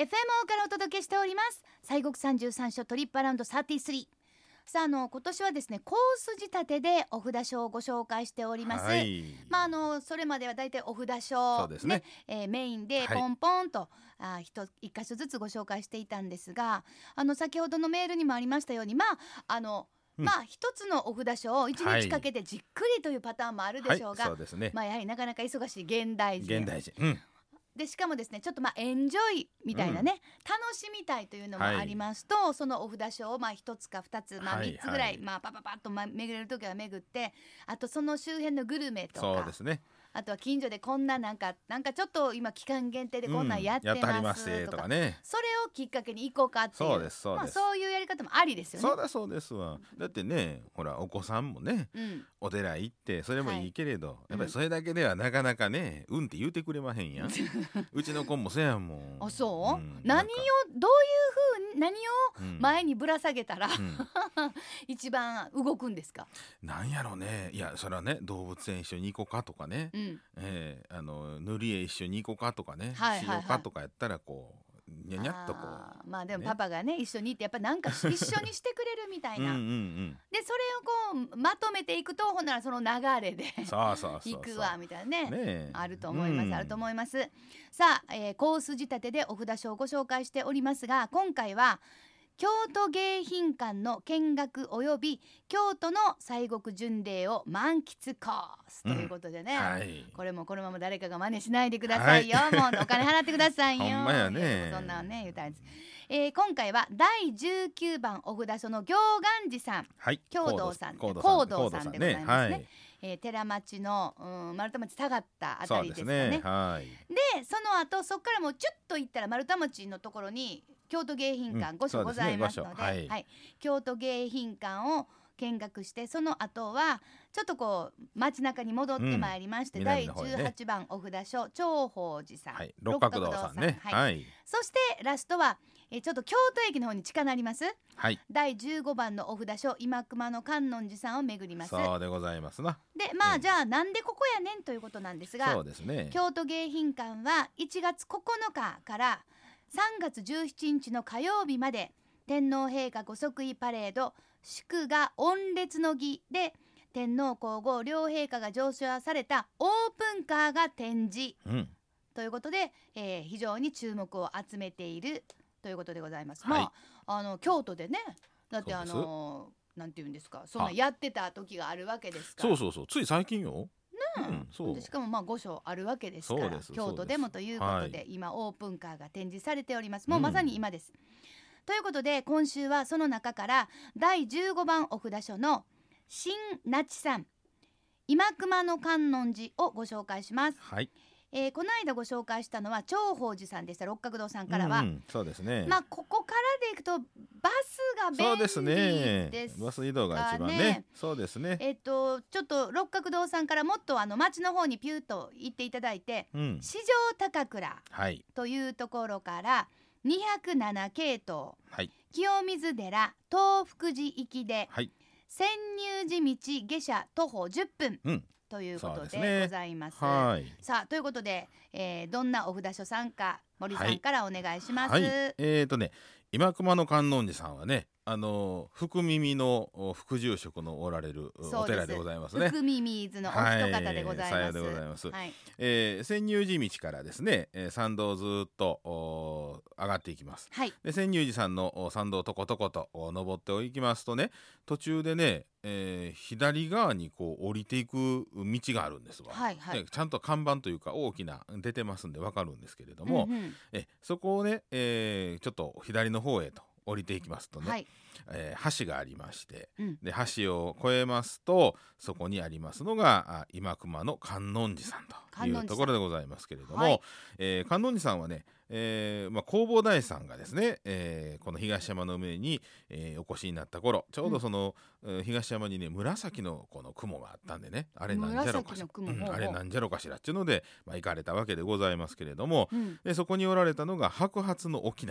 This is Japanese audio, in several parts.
FMO からお届けしております西国三十三所トリップアラウンド33さああの今年はですねコース仕立てでお札書をご紹介しております、はい。まああのそれまではだいたいお札書そうですねえーメインではいポンポンと、あー一一箇所ずつご紹介していたんですがあの先ほどのメールにもありましたようにまああの、うんまあ一つのお札書を一はい日かけてじっくりというパターンもあるでしょうが、はい、そうですね。まあやはりなかなか忙しい現代人現代人。うん。でしかもですねちょっとまあエンジョイみたいなね、楽しみたいというのもはいありますと、そのお札書をまあ一つか二つまあはい三つぐらい、はいまあパパパッとまあ巡れる時は巡ってあとその周辺のグルメとかそうですね。あとは近所でこんななんかなんかちょっと今期間限定でこんなんやってまますすとか,、とかね。それをきっかけに行こうかっていうそうですそうですまあ、そういうやり方もありですよね。そうだそうですわ。だってね、ほらお子さんもね、うん、お寺行ってそれもい。いけれど、いやっぱりそれだけではなかなかね、うんって言うてくれまへんやん。うちの子もそうやもん。あそう、ん何をどういうふうに何をうん。前にぶら下げたら、うん。一番動くんですか、なんやろね。いやそれはね動物園一緒に行こうかとかね、うん、えーあの塗り絵一緒に行こうかとかね、はいはいはい。しようかとかやったらこうにゃにゃっとこあーまあでもね。パパがね一緒にいてやっぱなんか 一緒にしてくれるみたいな、ううんうん。でそれをこうまとめていくとほんならその流れでうんそうそうそうそう。行くわみたいなね。ねえ。あると思います、うん。あると思います。さあ、えーコース仕立てでお札書をご紹介しておりますが今回は京都迎賓館の見学および京都の西国巡礼を満喫コースということでね、はい。これもこのまま誰かが真似しないでくださいよ、もうお金払ってくださいよ。ほんまやね。そんなんね言うたんです、えー今回は第19番お札書の行願寺さん。はい。京道さん高高道さんでございますね。はい。えー寺町の、うん、丸太町下がったあたりですすかね。ね。はい。でその後そこからもうちょっと行ったら丸太町のところに京都迎賓館うん御所ございますので,、そうですね御所。はい。京都迎賓館を見学してその後はちょっとこう街中に戻ってまいりまして、うん。第南の方へね。18番お札書長宝寺さん、はい。六角堂さんね。はい。はい。そしてラストは、えーちょっと京都駅の方に近なります。はい。第15番のお札書今熊野観音寺さんを巡ります。そうでございますな。でまあ、ええじゃあなんでここやねんということなんですがそうですね。京都迎賓館は1月9日から3月17日の火曜日まで天皇陛下ご即位パレード祝賀御列の儀で天皇皇后両陛下が乗車されたオープンカーが展示うん。ということで、えー非常に注目を集めているということでございます。はい。まああの京都でねだってあのなんていうんですかそんなやってた時があるわけですから。そうそうそう。つい最近ようんそう。でしかもまあ御所あるわけですから京都でもということで、は今オープンカーが展示されております。もううんまさに今です、ということで今週はその中から第15番お札書の新那智さん今熊野観音寺をご紹介します、はいえーこの間ご紹介したのは長宝寺さんでした。六角堂さんからは、うんうんそうですね。まあここからでいくとバスが便利そうですね。バス移動が一番ね。ね。そうですね。えっとちょっと六角堂さんからもっとあの町の方にピューと行っていただいてうん。四条高倉はい。というところから207系統はい。清水寺東福寺行きではい。潜入寺道下車徒歩10分。うんということでございます。はいさあということで、えーどんなお札書さんか森さはいんからお願いします。はいえーとね今熊野観音寺さんはねあの福耳のお副住職のおられるお寺でございますね。福耳水のお一方でございます。はいます。はい。えー潜入寺道からですね、えー参道をずーっとお上がっていきます。はい。で潜入寺さんのお参道をとことことお登っていきますとね途中でね、えー左側にこう降りていく道があるんですわ、はいはい。でちゃんと看板というか大きな出てますんでわかるんですけれども、うんうん。えそこをね、えーちょっと左の方へと降りていきますとね、はい。えー橋がありましてうん。で橋を越えますとそこにありますのがあ今熊の観音寺さんというところでございますけれども、はい。えー観音寺さんはね、えーまあ、弘法大師さんがですね、えーこの東山の上に、えーお越しになった頃ちょうどその、えー東山にね紫のこの雲があったんでねあれなんじゃろかし紫の雲うんあれなんじゃろかしらっていうので、まあ、行かれたわけでございますけれどもうん。でそこにおられたのが白髪の翁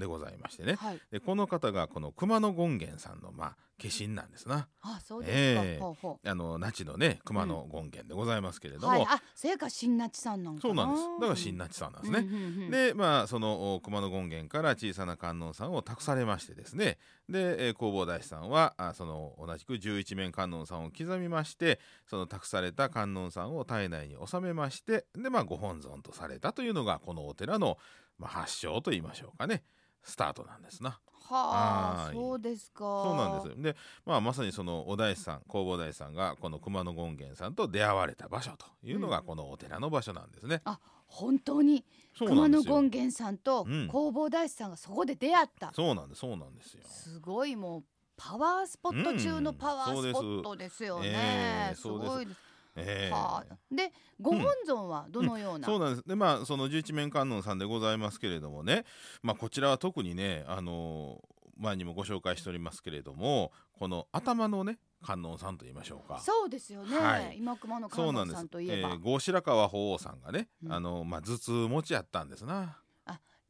でございましてねはい。でこの方がこの熊野権現さんのまあ化身なんですなあ、そうですか。ええほうほあの那智のね熊野権現でございますけれう。ども、はい。あ、それか新那智さんなんかそうなんですだから新新那智さんなんですね。うんうんうんでまあそのお熊野権現から小さな観音さんを託されましてですねで、えー弘法大師さんはあその同じく十一面観音さんを刻みましてその託された観音さんを体内に収めましてでまあご本尊とされたというのがこのお寺の、まあ、発祥と言いましょうかねスタートなんですな。はあは、いそうですか。そうなんですで、まあ、まさにそのお大師さん弘法大師さんがこの熊野権現さんと出会われた場所というのがうんこのお寺の場所なんですね。本当にそうな熊野権現さんとうん弘法大師さんがそこで出会った。そうなんですそうなんですよ。すごいもうパワースポット中のパワースポットですよね。ええすごいです。ええ。はあ、でご本尊はどのような、そうなんです。でまあその十一面観音さんでございますけれどもね、まあ、こちらは特にねあの前にもご紹介しておりますけれどもこの頭のね観音さんと言いましょうか。そうですよね、はい。今熊野観音さんといえば、えー、郷白川法皇さんがね、うん。あのまあ、頭痛持ちやったんですな。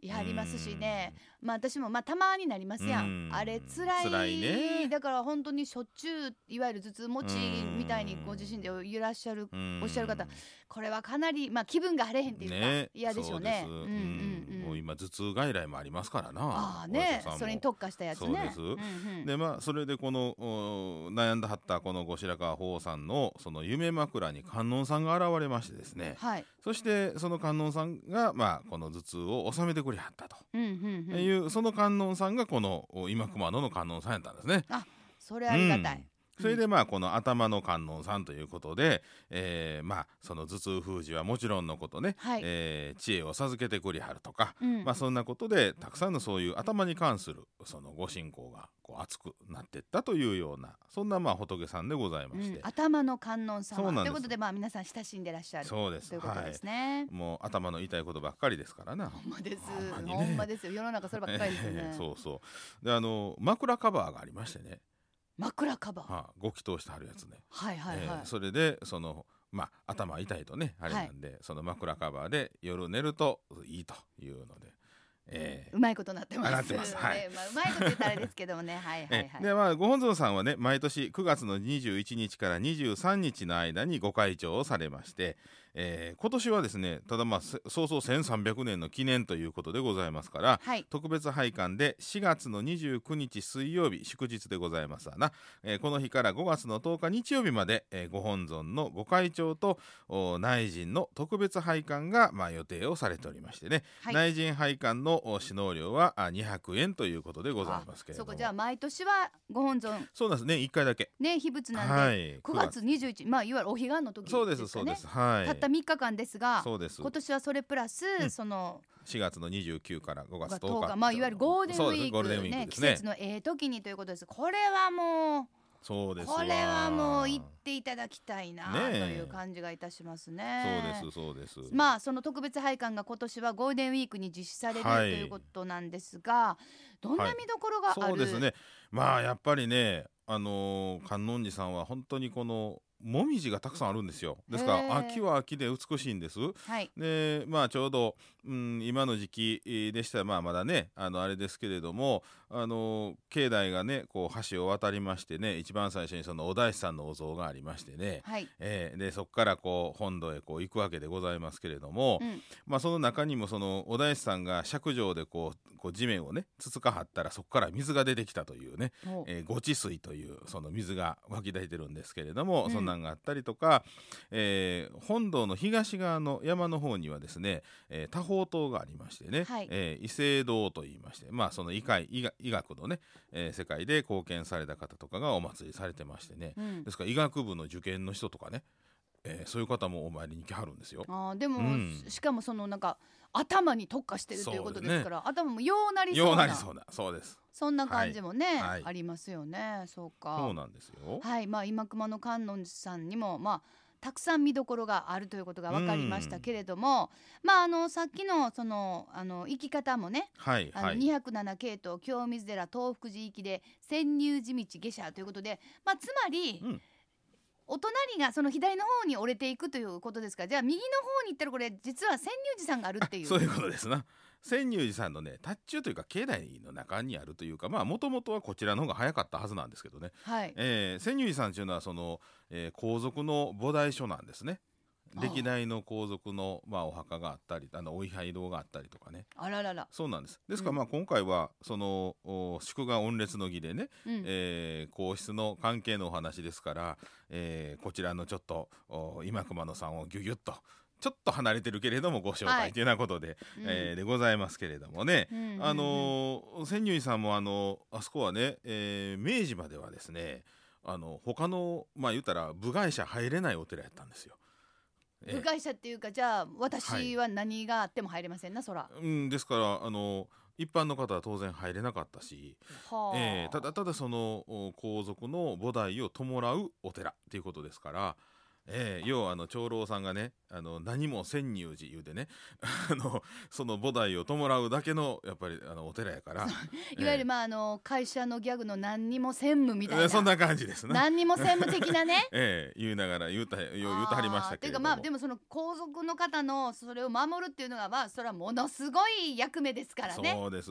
やりますしね。まあ私もまあたまになりますやん、うん。あれつらい。辛いね。だから本当にしょっちゅういわゆる頭痛持ちうんみたいにご自身でいらっしゃるうん。おっしゃる方これはかなりまあ気分が晴れへんっていうか、ね。嫌でしょうね。そうです。うんうんうん。もう今頭痛外来もありますからな。ああお医ね。者さんも。それに特化したやつね。そうです。んうん。でまあそれでこのお悩んだはったこの後白河法皇さんのその夢枕に観音さんが現れましてですね。はい。そしてその観音さんがまあこの頭痛を治めてくれはったと。うんうんうん。いうその観音さんがこのお今熊野の観音さんやったんですね。それありがたい、うんそれでまあこの頭の観音さんということで、えーまあその頭痛封じはもちろんのことね、はい。えー知恵を授けてくりはるとか、うん。まあそんなことでたくさんのそういう頭に関するそのご信仰がこう熱くなっていったというようなそんなまあ仏さんでございまして、うん。頭の観音様。そうなんということでまあ皆さん親しんでらっしゃるそうです。ということですね。もう頭の痛いことばっかりですからな。ほんまです。ね。ほんまですよ。世の中そればっかりですよね。そうそう。であの枕カバーがありましてね、枕カバー。はあ、ご祈祷してはるやつね、はいはいはい。えーそれでそのまあ頭痛いとねあれなんで、その枕カバーで夜寝るといいというので、えーうまいことなってます。あなってますはいねまあうまいこと言ったらですけどもね。はいはいはい。えでまあご本尊さんはね毎年9月の21日から23日の間にご開帳をされまして、えー今年はですねただまあせ創創1300年の記念ということでございますからはい。特別拝観で4月の29日水曜日祝日でございますわな、えーこの日から5月の10日日曜日まで、えーご本尊のご開帳とお内陣の特別拝観が、まあ、予定をされておりましてね、はい。内陣拝観のお指導料はあ200円ということでございますけれども。そこじゃあ毎年はご本尊。そうなんです。ね1回だけ。ね秘仏なんで、はい。9月21まあいわゆるお彼岸の時ですかね。そうですそうです。はい。たった3日間ですが、そうです。今年はそれプラス、うん。その4月の29から5月10 10日日まあいわゆるゴールデンウィークねね。節のええ時にということです。これはもうそうですわ。これはもう行っていただきたいなという感じがいたしますそうね。ですそうです。まあその特別拝観が今年はゴールデンウィークに実施される、はい。ということなんですが、どんな見どころがある？そうですね。まあやっぱりねあのー観音寺さんは本当にこのもみじがたくさんあるんですよですから秋は秋で美しいんですはい。でまあちょうど、うん、今の時期えーでしたらまあまだねあのあれですけれどもあの境内がねこう橋を渡りましてね一番最初にそのお大師さんのお像がありましてね、はい。えーでそこからこう本土へこう行くわけでございますけれども、うん。まあ、その中にもそのお大師さんが釈上でこうこう地面をねつつかはったらそこから水が出てきたというね、おえー、ご治水というその水が湧き出てるんですけれども、うん。そんなんがあったりとか、えー本堂の東側の山の方にはですね、えー多宝塔がありましてね、はい。えー伊勢堂といいましてまあその医界医学医学のね、えー世界で貢献された方とかがお祭りされてましてね、うん。ですから医学部の受験の人とかね、えーそういう方もお参りに来はるんですよ。あーでも、うんしかもそのなんか頭に特化してるということですから、頭もようなりそうようなそうなそうです。そんな感じもね、はいありますよね。そうか。そうなんですよ。はい、まあ今熊野観音寺さんにもまあたくさん見どころがあるということが分かりましたけれども、まああのさっきのそのあの行き方もね、あのはいはい。207系統清水寺東福寺行きで潜入寺道下車ということで、まあつまり、うんお隣がその左の方に折れていくということですか？らじゃあ右の方に行ったらこれ実は千入寺さんがあるっていう。そういうことですな。千入寺さんのね達中というか境内の中にあるというかまあもともとはこちらの方が早かったはずなんですけどね、はい。えー、千入寺さんというのはその、えー皇族の菩提所なんですね歴代の皇族の、まあ、お墓があったりあのお位牌堂があったりとかね。あららら。そうなんです。ですから、うん。まあ今回はそのお祝賀御列の儀でね、うん。えー皇室の関係のお話ですから、えーこちらのちょっとお今熊野さんをギュギュッとちょっと離れてるけれどもご紹はい。介というようなことで、うん。えーでございますけれどもね、うん。うん。うんあのー千入さんもあのあそこはね、えー明治まではですねあの他のまあ言ったら部外者入れないお寺やったんですよ。えー部外者っていうかじゃあ私は何があっても入れませんなそらうん、ですからあの一般の方は当然入れなかったし、はあ、えーただただそのお皇族の菩提を弔うお寺っていうことですから、えー要はあの長老さんがねあの何も千入寺言うてね あのその菩提を弔うだけのやっぱりあのお寺やから。いわゆるまああの会社のギャグの何にも専務みたいな。えーそんな感じですな。何にも専務的なね。ええ言いながら言うた言うたはりましたけれども。ていうかまあでもその皇族の方のそれを守るっていうのがまあそれはものすごい役目ですからね。そうです。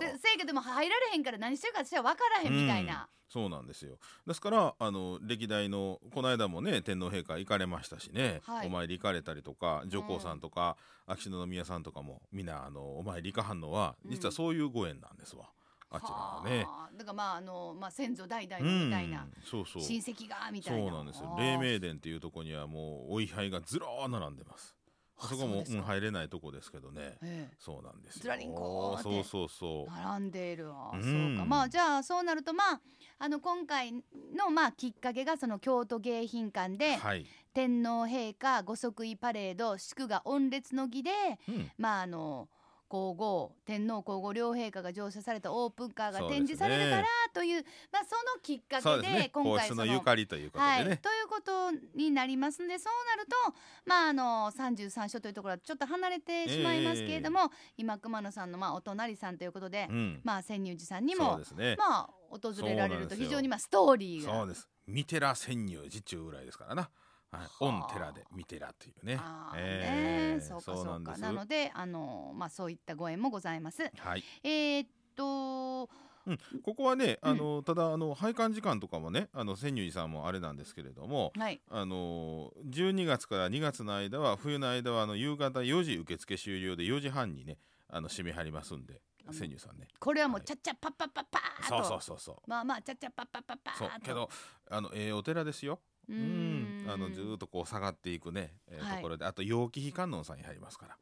でせやけども入られへんから何してるか私は分からへんみたいな。そうなんですよ。ですからあの歴代のこの間もね天皇陛下行かれましたしね、はい。お参り行かれたりとか上皇さんとか、秋篠宮さんとかもみんなあのお参り行かはんのはうん。実はそういうご縁なんですわ、あちらはね。はあ。だからまああのまあ先祖代々のみたいな、そうそう。親戚がみたそいうな。なんですよ。黎明殿っていうところにはもうお位牌がずらー並んでますああそこもそうん入れないとこですけどね。えそうなんですよ。ずらりんこそうそうそう。並んでいるわ、うん。そうか。まあじゃあそうなるとまああの今回のまあきっかけがその京都迎賓館ではい、天皇陛下ご即位パレード祝賀御列の儀でうん、まああの皇后天皇皇后両陛下が乗車されたオープンカーが展示されるからというまあそのきっかけで今回そののゆかりということはい、でね、ということになりますのでそうなるとまああの33所というところはちょっと離れてしまいますけれども、今熊野さんのまあお隣さんということで、うん。まあ千入寺さんにもね、まあ訪れられると非常にまあストーリーが。そうです。三寺潜入寺中ぐらいですからな、はい、はあ御寺で三寺っていうね。えーね。そうかそうか。そうなのであのまあそういったご縁もございます。はい、えーっとここはねうん。あの、ただあの拝観時間とかもねあの千入寺さんもあれなんですけれどもはい。あの12月から2月の間は冬の間はあの夕方4時受付終了で4時半にねあの閉めはりますんで千入さんね。これはもうはい。ちゃっちゃパッパッパッパーそうとそうそうそう。まあまあちゃっちゃパッパッパッパーと。そう。けどあのええお寺ですよううーん。あのずーっとこう下がっていくね、えーはい。ところで。あと陽気悲観音さんに入りますから。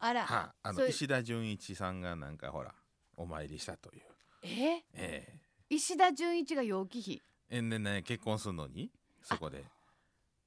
あら、はあ、の石田純一さんがなんかほらお参りしたという、え？え石田純一が陽気比？ええんでね結婚するのに？そこで。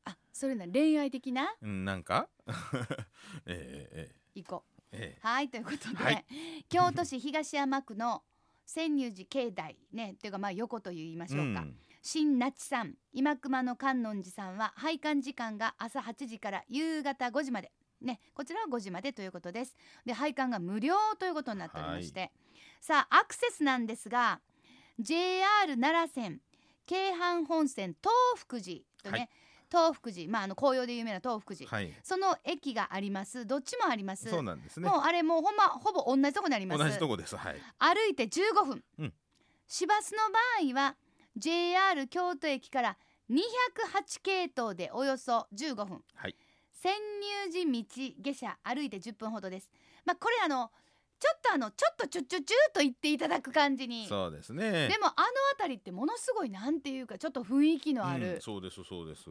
あそれな恋愛的な？うんなんか？ええ行こう。ええ。えはいということで、はい。京都市東山区の千入寺境内ねっていうかまあ横と言いまえしょうか、新那智さん今熊野観音寺さんは拝観時間が朝8時から夕方5時まで。ねこちらは5時までということです。で拝観が無料ということになっておりまして、さあアクセスなんですが JR 奈良線京阪本線東福寺とね、はい。東福寺まああの紅葉で有名な東福寺、はい。その駅があります。どっちもあります。そうなんですね。もうあれもうほんまほぼ同じとこにあります。同じとこです。はい。歩いて15分、うん。市バスの場合は JR 京都駅から208系統でおよそ15分はい。潜入寺道下車歩いて10分ほどです。まあこれあのちょっとあのちょっとチュッチュチューと言っていただく感じに。そうですね。でもあの辺りってものすごいなんていうかちょっと雰囲気のある。うん、、そうですそうです、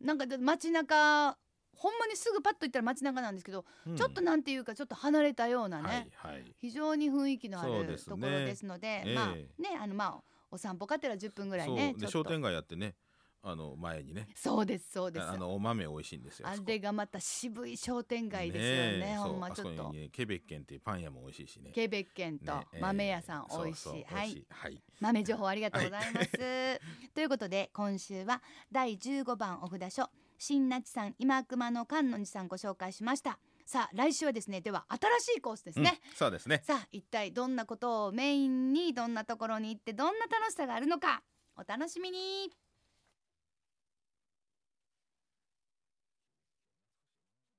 なんか街中ほんまにすぐパッと行ったら街中なんですけど、うん。ちょっとなんていうかちょっと離れたようなね、はいはい。非常に雰囲気のあるところですのでええ。まあねあのまあお散歩がてら10分ぐらいねで商店街やってねあの前にね。そうですそうです。ああのお豆美味しいんですよあれがまた渋い商店街ですよねえ。ほんまちょっと。にねケベッケンっていうパン屋も美味しいしね。ケベッケンとねええ豆屋さん美味しい、そうそうはい。はい。豆情報ありがとうございます、ということで今週は第15番お札書新那智さん今熊の観音寺さんご紹介しましたさあ来週はですねでは新しいコースですね、うんそうですね。さあ一体どんなことをメインにどんなところに行ってどんな楽しさがあるのかお楽しみに